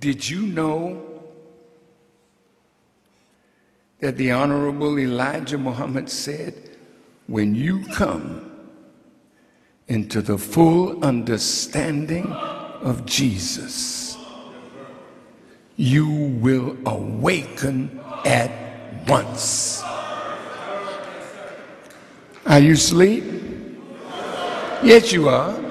Did you know that the Honorable Elijah Muhammad said, When you come into the full understanding of Jesus, you will awaken at once. Are you asleep? Yes, you are.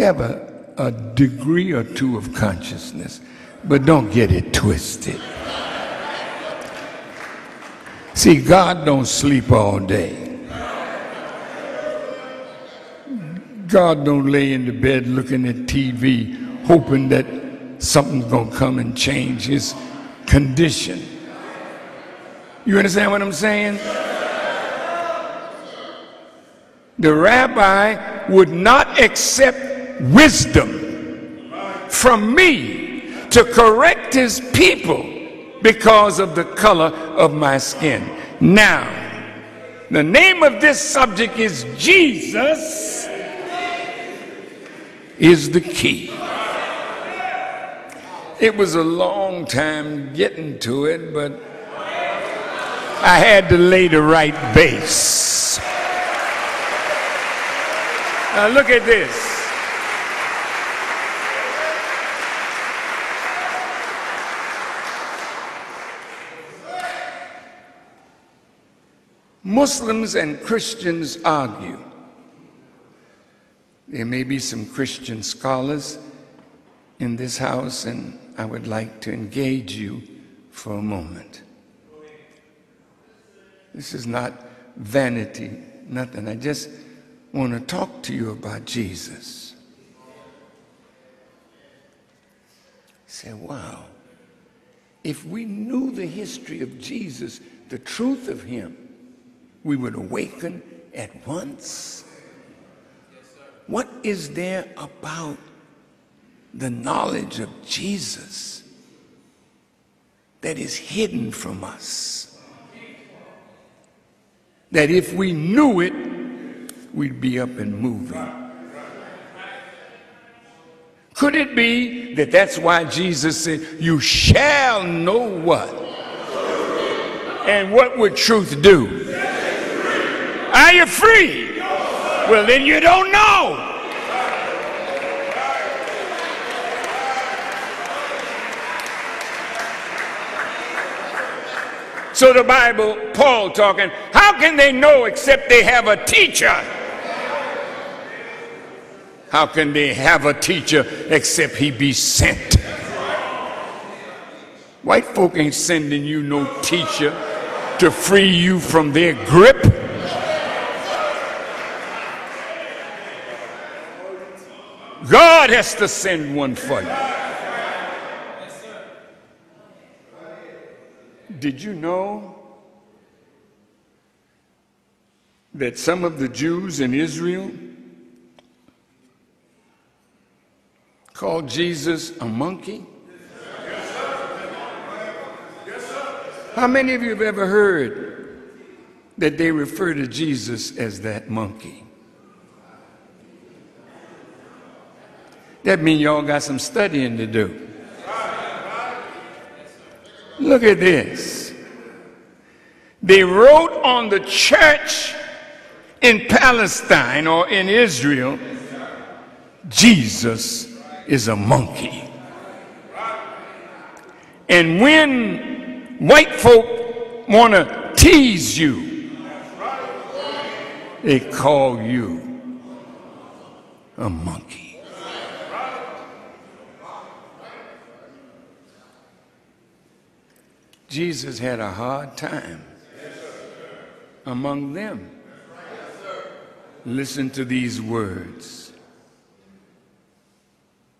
You have a, a degree or two of consciousness, but don't get it twisted. See, God don't sleep all day. God don't lay in the bed looking at TV, hoping that something's going to come and change his condition. You understand what I'm saying? The rabbi would not accept wisdom from me to correct his people because of the color of my skin. Now, the name of this subject is Jesus is the key. It was a long time getting to it, but I had to lay the right base. Now look at this. Muslims and Christians argue. There may be some Christian scholars in this house, and I would like to engage you for a moment. This is not vanity, nothing. I just want to talk to you about Jesus. Say, wow, if we knew the history of Jesus, the truth of him, we would awaken at once. What is there about the knowledge of Jesus that is hidden from us? That if we knew it, we'd be up and moving. Could it be that that's why Jesus said, You shall know what? And what would truth do? Are you free? Well, then you don't know. So the Bible, Paul talking, how can they know except they have a teacher? How can they have a teacher except he be sent? White folk ain't sending you no teacher to free you from their grip. God has to send one for you. Did you know that some of the Jews in Israel called Jesus a monkey? How many of you have ever heard that they refer to Jesus as that monkey? That means y'all got some studying to do. Look at this. They wrote on the church in Palestine or in Israel, Jesus is a monkey. And when white folk want to tease you, they call you a monkey. Jesus had a hard time among them. Listen to these words.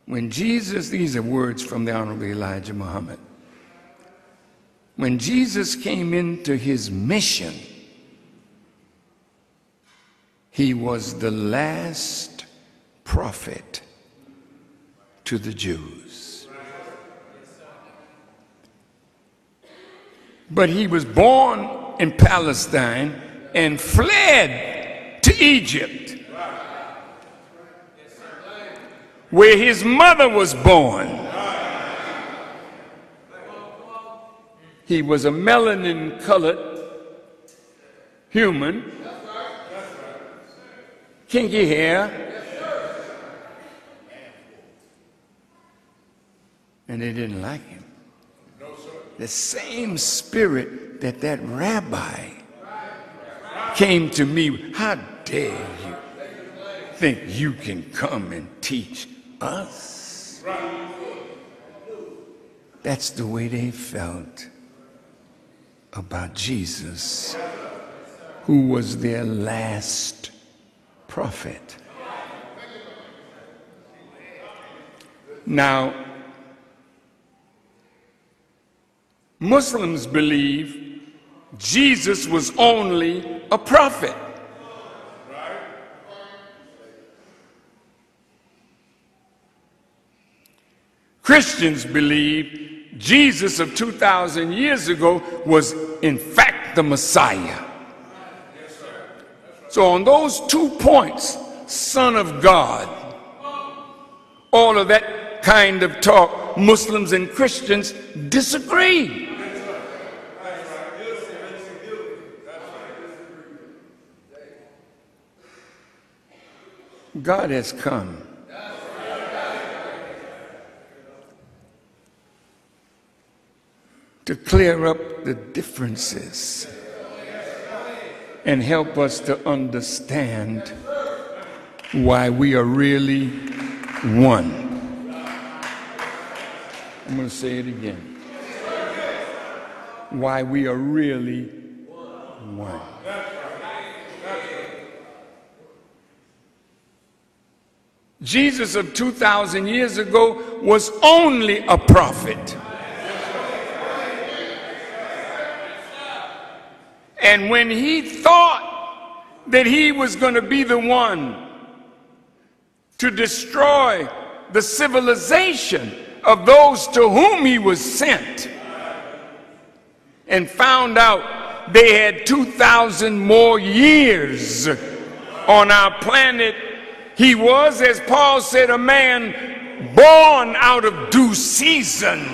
When Jesus, these are words from the Honorable Elijah Muhammad. When Jesus came into his mission, he was the last prophet to the Jews. But he was born in Palestine and fled to Egypt. where his mother was born. He was a melanin colored human, kinky hair, and they didn't like him. The same spirit that that rabbi came to me, how dare you think you can come and teach us? That's the way they felt about Jesus, who was their last prophet. Now, Muslims believe Jesus was only a prophet. Christians believe Jesus of 2,000 years ago was in fact the Messiah. So on those two points, Son of God, all of that kind of talk, Muslims and Christians disagree. God has come. To clear up the differences and help us to understand why we are really one. I'm going to say it again. Why we are really one. Jesus of 2,000 years ago was only a prophet. And when he thought that he was going to be the one to destroy the civilization of those to whom he was sent, and found out they had 2,000 more years on our planet he was, as Paul said, a man born out of due season.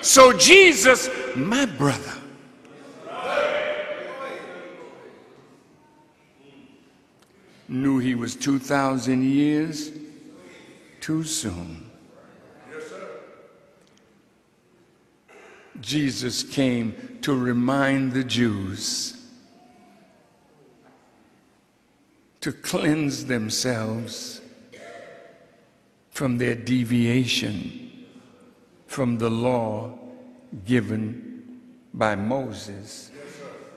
So Jesus, my brother, knew he was 2,000 years too soon. Jesus came to remind the Jews to cleanse themselves from their deviation from the law given by Moses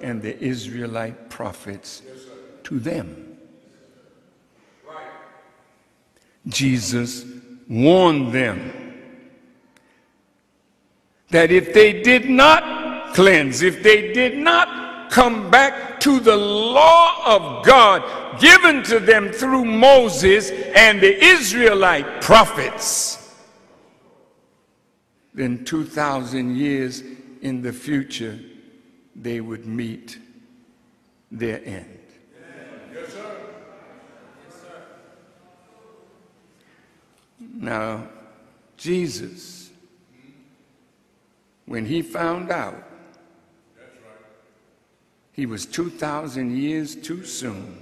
and the Israelite prophets to them. Jesus warned them that if they did not cleanse, if they did not come back to the law of God, given to them through Moses and the Israelite prophets, then 2,000 years in the future, they would meet their end. Yes, sir. Yes, sir. Now, Jesus, when he found out he was 2,000 years too soon.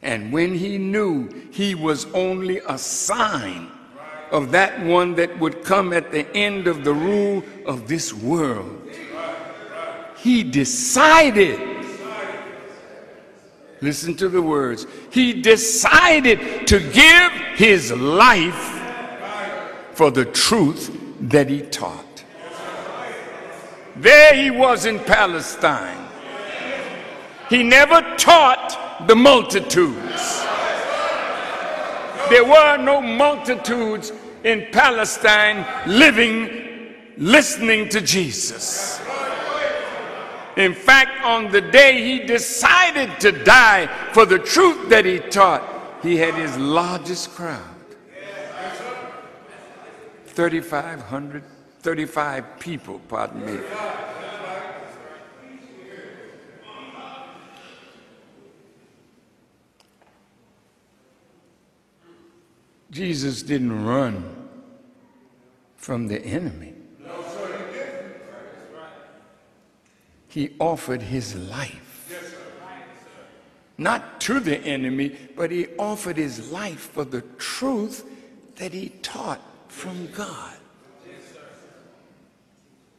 And when he knew he was only a sign of that one that would come at the end of the rule of this world, he decided. Listen to the words. He decided to give his life for the truth that he taught. There he was in Palestine. He never taught the multitudes. There were no multitudes in Palestine living, listening to Jesus. In fact, on the day he decided to die for the truth that he taught, he had his largest crowd 3,500, 35 people, pardon me. Jesus didn't run from the enemy. He offered his life. Not to the enemy, but he offered his life for the truth that he taught from God.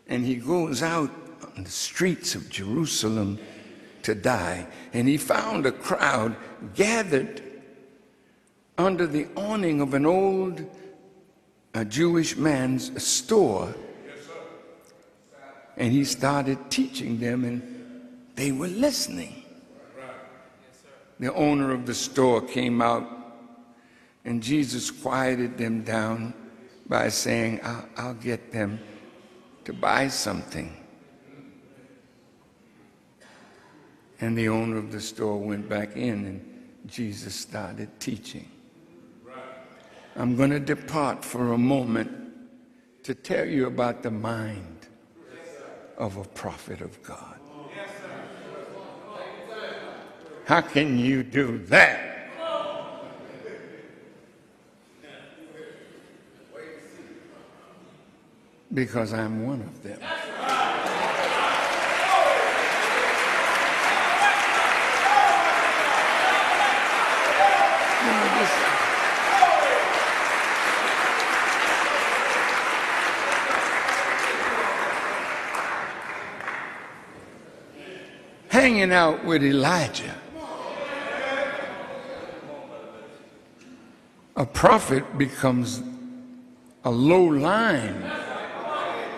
And he goes out on the streets of Jerusalem to die. And he found a crowd gathered under the awning of an old a Jewish man's store. And he started teaching them, and they were listening. The owner of the store came out, and Jesus quieted them down by saying, I'll, I'll get them to buy something. And the owner of the store went back in, and Jesus started teaching. I'm going to depart for a moment to tell you about the mind of a prophet of God. How can you do that? Because I'm one of them. hanging out with Elijah. A prophet becomes a low line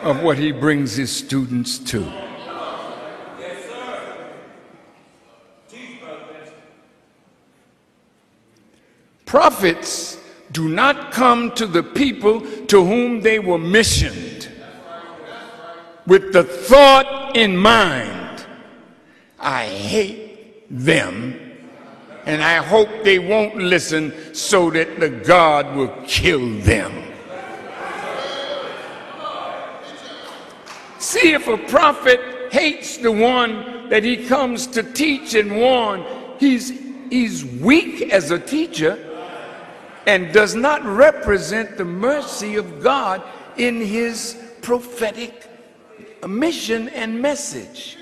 of what he brings his students to. Prophets do not come to the people to whom they were missioned with the thought in mind I hate them and I hope they won't listen so that the God will kill them. See, if a prophet hates the one that he comes to teach and warn, he's, he's weak as a teacher and does not represent the mercy of God in his prophetic mission and message.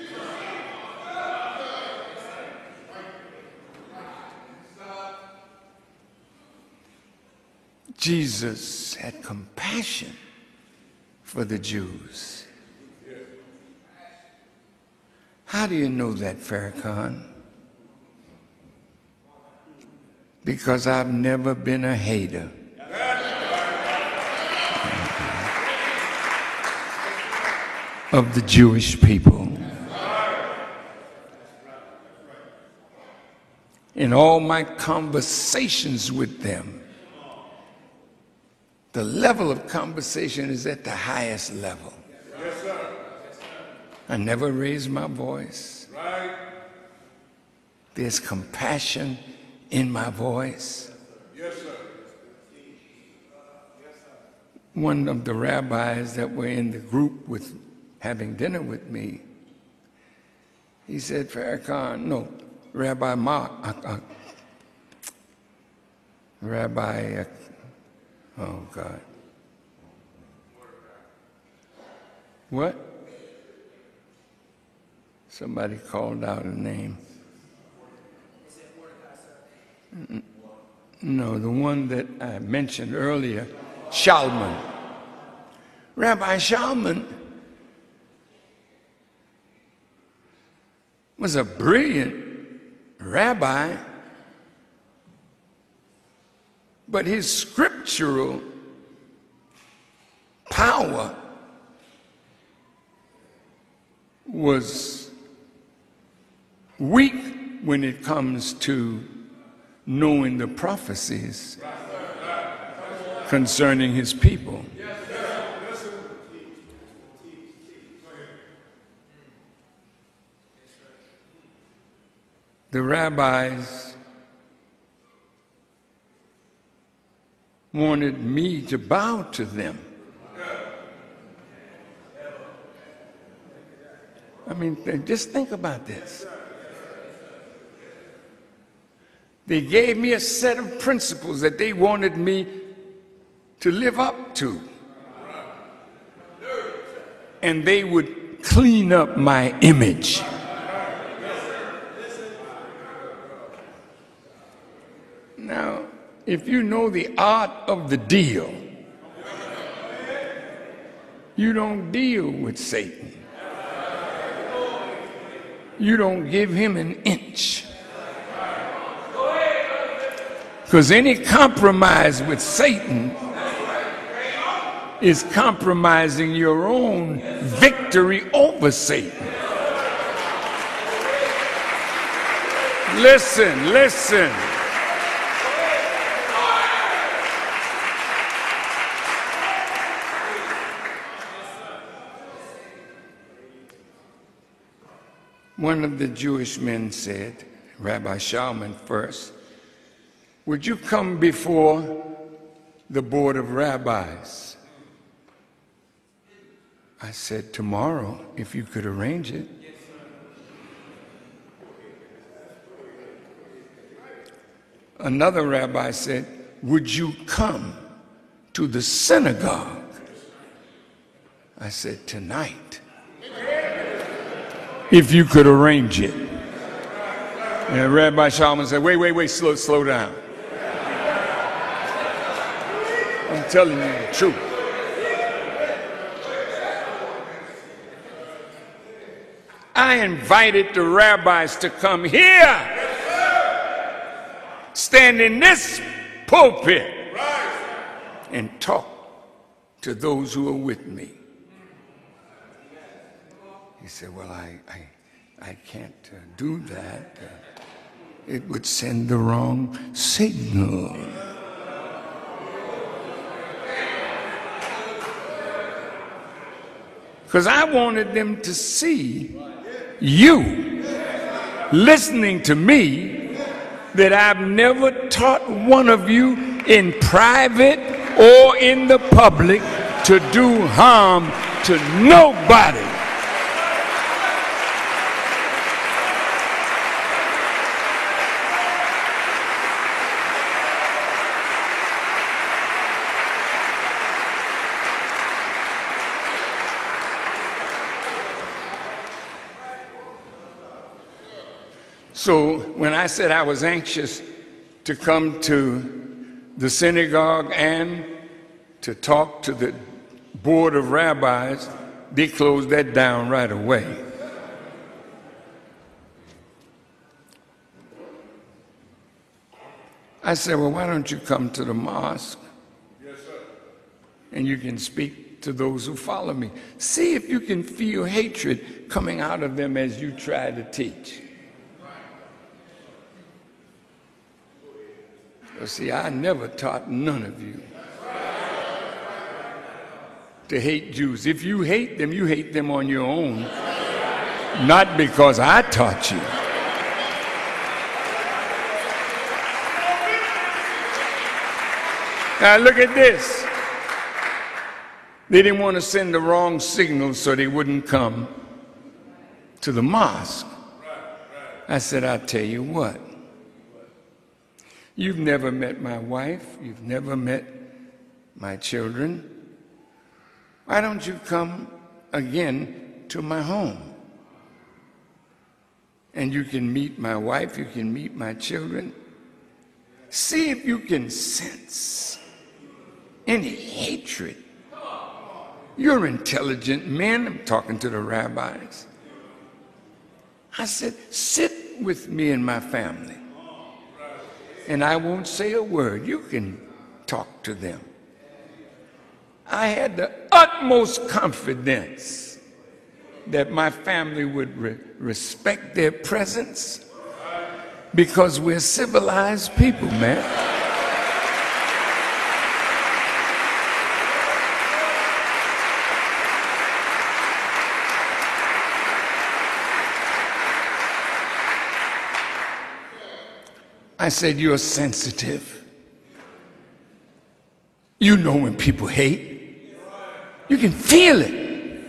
Jesus had compassion for the Jews. How do you know that, Farrakhan? Because I've never been a hater. of the Jewish people. In all my conversations with them, the level of conversation is at the highest level. I never raise my voice. Right. There's compassion in my voice. Yes, sir. One of the rabbis that were in the group with having dinner with me, he said, Farrakhan, no, Rabbi Mark, uh, uh, Rabbi uh, Oh, God. What? Somebody called out a name. No, the one that I mentioned earlier, Shalman. Rabbi Shalman was a brilliant rabbi but his scriptural power was weak when it comes to knowing the prophecies concerning his people. The rabbis wanted me to bow to them. I mean, just think about this. They gave me a set of principles that they wanted me to live up to. And they would clean up my image. Now, if you know the art of the deal, you don't deal with Satan. You don't give him an inch. Because any compromise with Satan is compromising your own victory over Satan. Listen, listen. One of the Jewish men said, Rabbi Shalman first, would you come before the board of rabbis? I said, tomorrow, if you could arrange it. Another rabbi said, would you come to the synagogue? I said, tonight if you could arrange it. And Rabbi Shalman said, wait, wait, wait, slow, slow down. I'm telling you the truth. I invited the rabbis to come here, stand in this pulpit, and talk to those who are with me. He said, Well, I, I, I can't uh, do that. Uh, it would send the wrong signal. Because I wanted them to see you listening to me that I've never taught one of you in private or in the public to do harm to nobody. So when I said I was anxious to come to the synagogue and to talk to the board of rabbis, they closed that down right away. I said, Well, why don't you come to the mosque? Yes, and you can speak to those who follow me. See if you can feel hatred coming out of them as you try to teach. See, I never taught none of you to hate Jews. If you hate them, you hate them on your own, not because I taught you. Now look at this. They didn't want to send the wrong signal so they wouldn't come to the mosque. I said, I'll tell you what. You've never met my wife. You've never met my children. Why don't you come again to my home? And you can meet my wife, you can meet my children. See if you can sense any hatred. You're intelligent men. I'm talking to the rabbis. I said, sit with me and my family and I won't say a word. You can talk to them. I had the utmost confidence that my family would re respect their presence because we're civilized people, man. I said, You're sensitive. You know when people hate, you can feel it.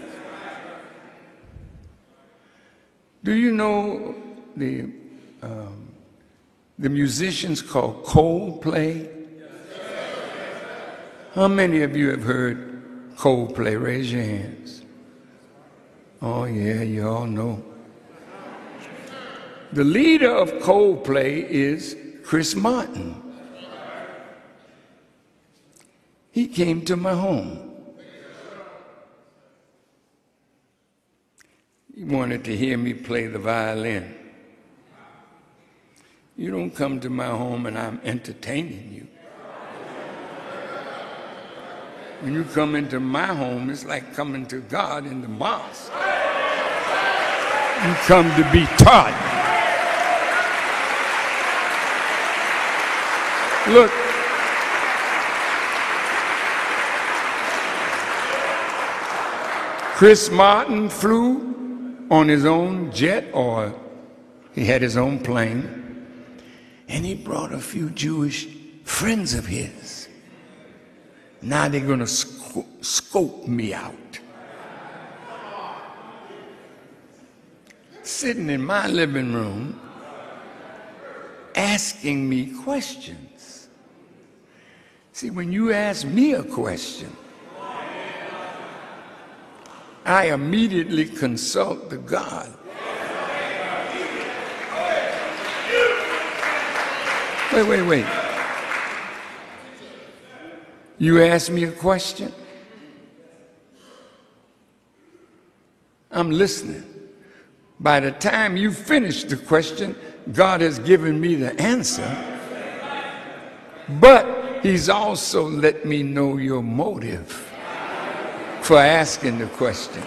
Do you know the, um, the musicians called Coldplay? How many of you have heard Coldplay? Raise your hands. Oh, yeah, you all know. The leader of Coldplay is Chris Martin. He came to my home. He wanted to hear me play the violin. You don't come to my home and I'm entertaining you. When you come into my home, it's like coming to God in the mosque. You come to be taught. Look, Chris Martin flew on his own jet or he had his own plane and he brought a few Jewish friends of his. Now they're going to sc scope me out. Sitting in my living room asking me questions. See, when you ask me a question, I immediately consult the God. Wait, wait, wait. You ask me a question? I'm listening. By the time you finish the question, God has given me the answer. But He's also let me know your motive for asking the question.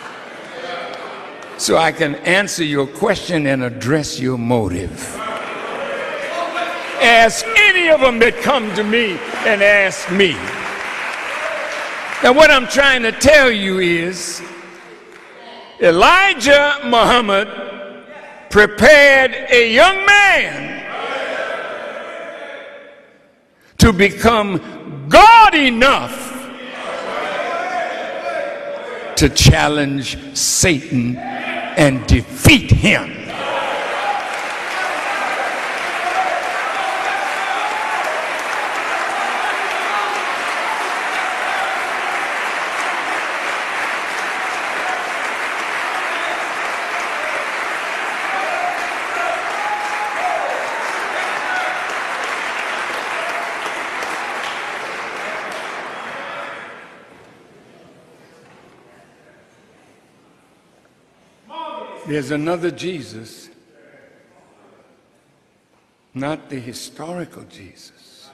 So I can answer your question and address your motive. Ask any of them that come to me and ask me. Now, what I'm trying to tell you is Elijah Muhammad prepared a young man to become God enough to challenge Satan and defeat him. There's another Jesus, not the historical Jesus,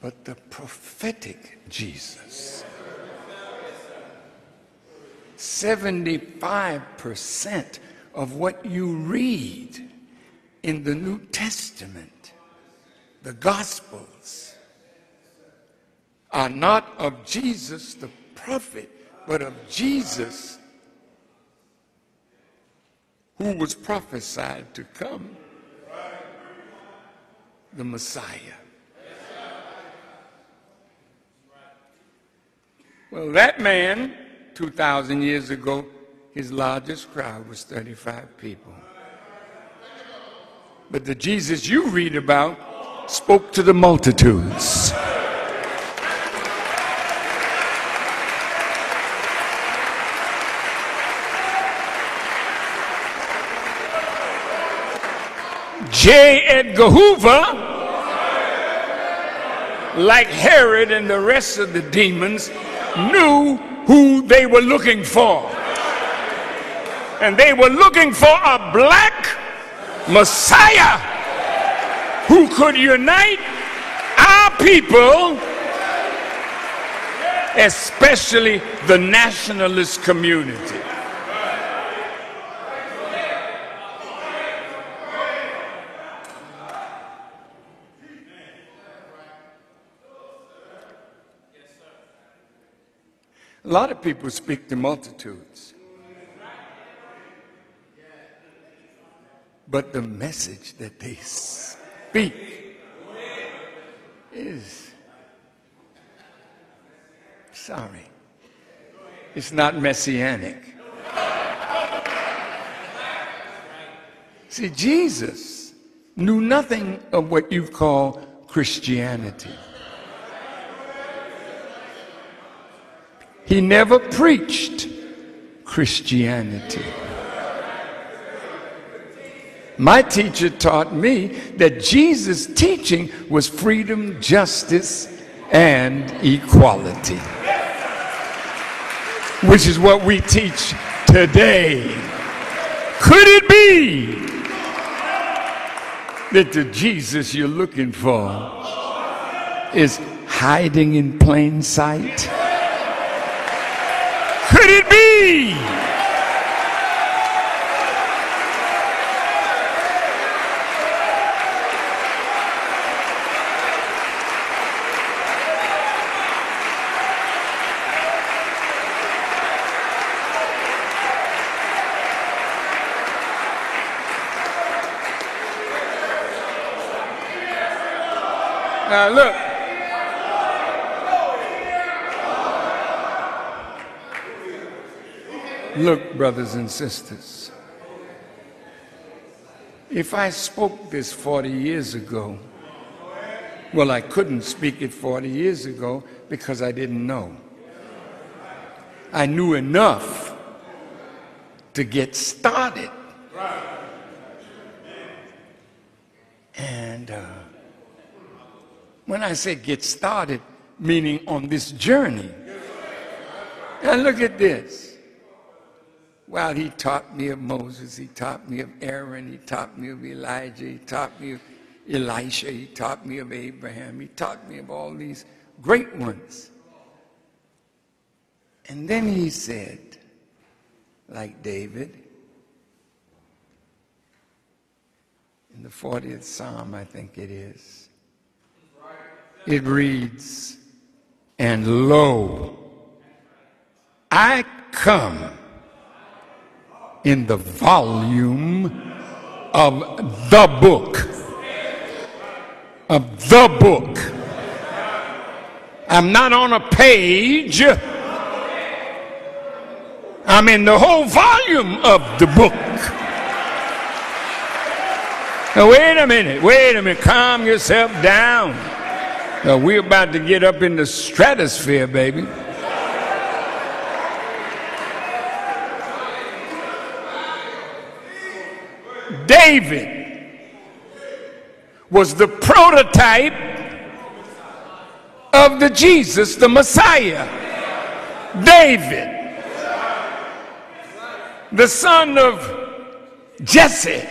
but the prophetic Jesus. 75% of what you read in the New Testament, the Gospels, are not of Jesus the prophet, but of Jesus who was prophesied to come, the Messiah. Well, that man, 2,000 years ago, his largest crowd was 35 people. But the Jesus you read about spoke to the multitudes. J. Edgar Hoover, like Herod and the rest of the demons, knew who they were looking for. And they were looking for a black Messiah who could unite our people, especially the nationalist community. Lot of people speak to multitudes. But the message that they speak is sorry, it's not messianic. See, Jesus knew nothing of what you call Christianity. He never preached Christianity. My teacher taught me that Jesus' teaching was freedom, justice, and equality, which is what we teach today. Could it be that the Jesus you're looking for is hiding in plain sight? Could Look, brothers and sisters. If I spoke this 40 years ago, well, I couldn't speak it 40 years ago because I didn't know. I knew enough to get started. And uh, when I say get started, meaning on this journey. And look at this. Well, he taught me of Moses, he taught me of Aaron, he taught me of Elijah, he taught me of Elisha, he taught me of Abraham, he taught me of all these great ones. And then he said, like David, in the 40th Psalm, I think it is it reads, And lo, I come in the volume of the book. Of the book. I'm not on a page. I'm in the whole volume of the book. Now, wait a minute, wait a minute, calm yourself down. Now, we're about to get up in the stratosphere, baby. David was the prototype of the Jesus, the Messiah. David, the son of Jesse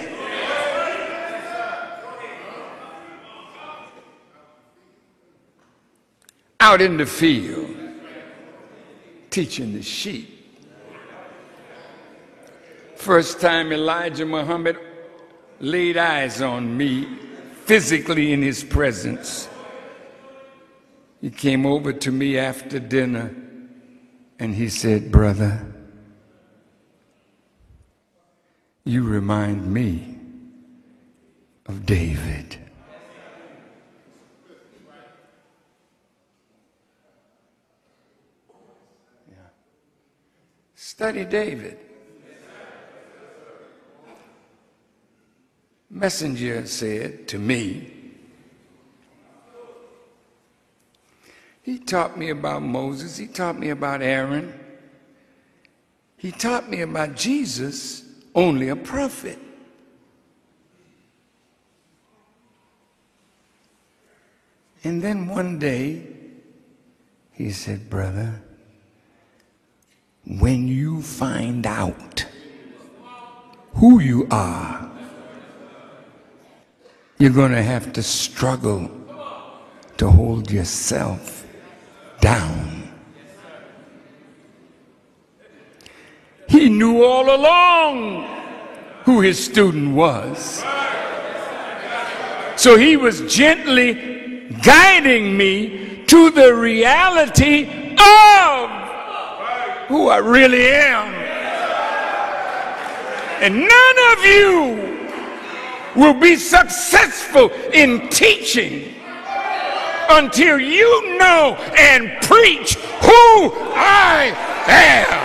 out in the field teaching the sheep. First time Elijah Muhammad laid eyes on me physically in his presence. He came over to me after dinner and he said, Brother, you remind me of David. Study David. Messenger said to me, He taught me about Moses, he taught me about Aaron, he taught me about Jesus, only a prophet. And then one day, he said, Brother, when you find out who you are, you're going to have to struggle to hold yourself down. He knew all along who his student was. So he was gently guiding me to the reality of who I really am. And none of you will be successful in teaching until you know and preach who I am.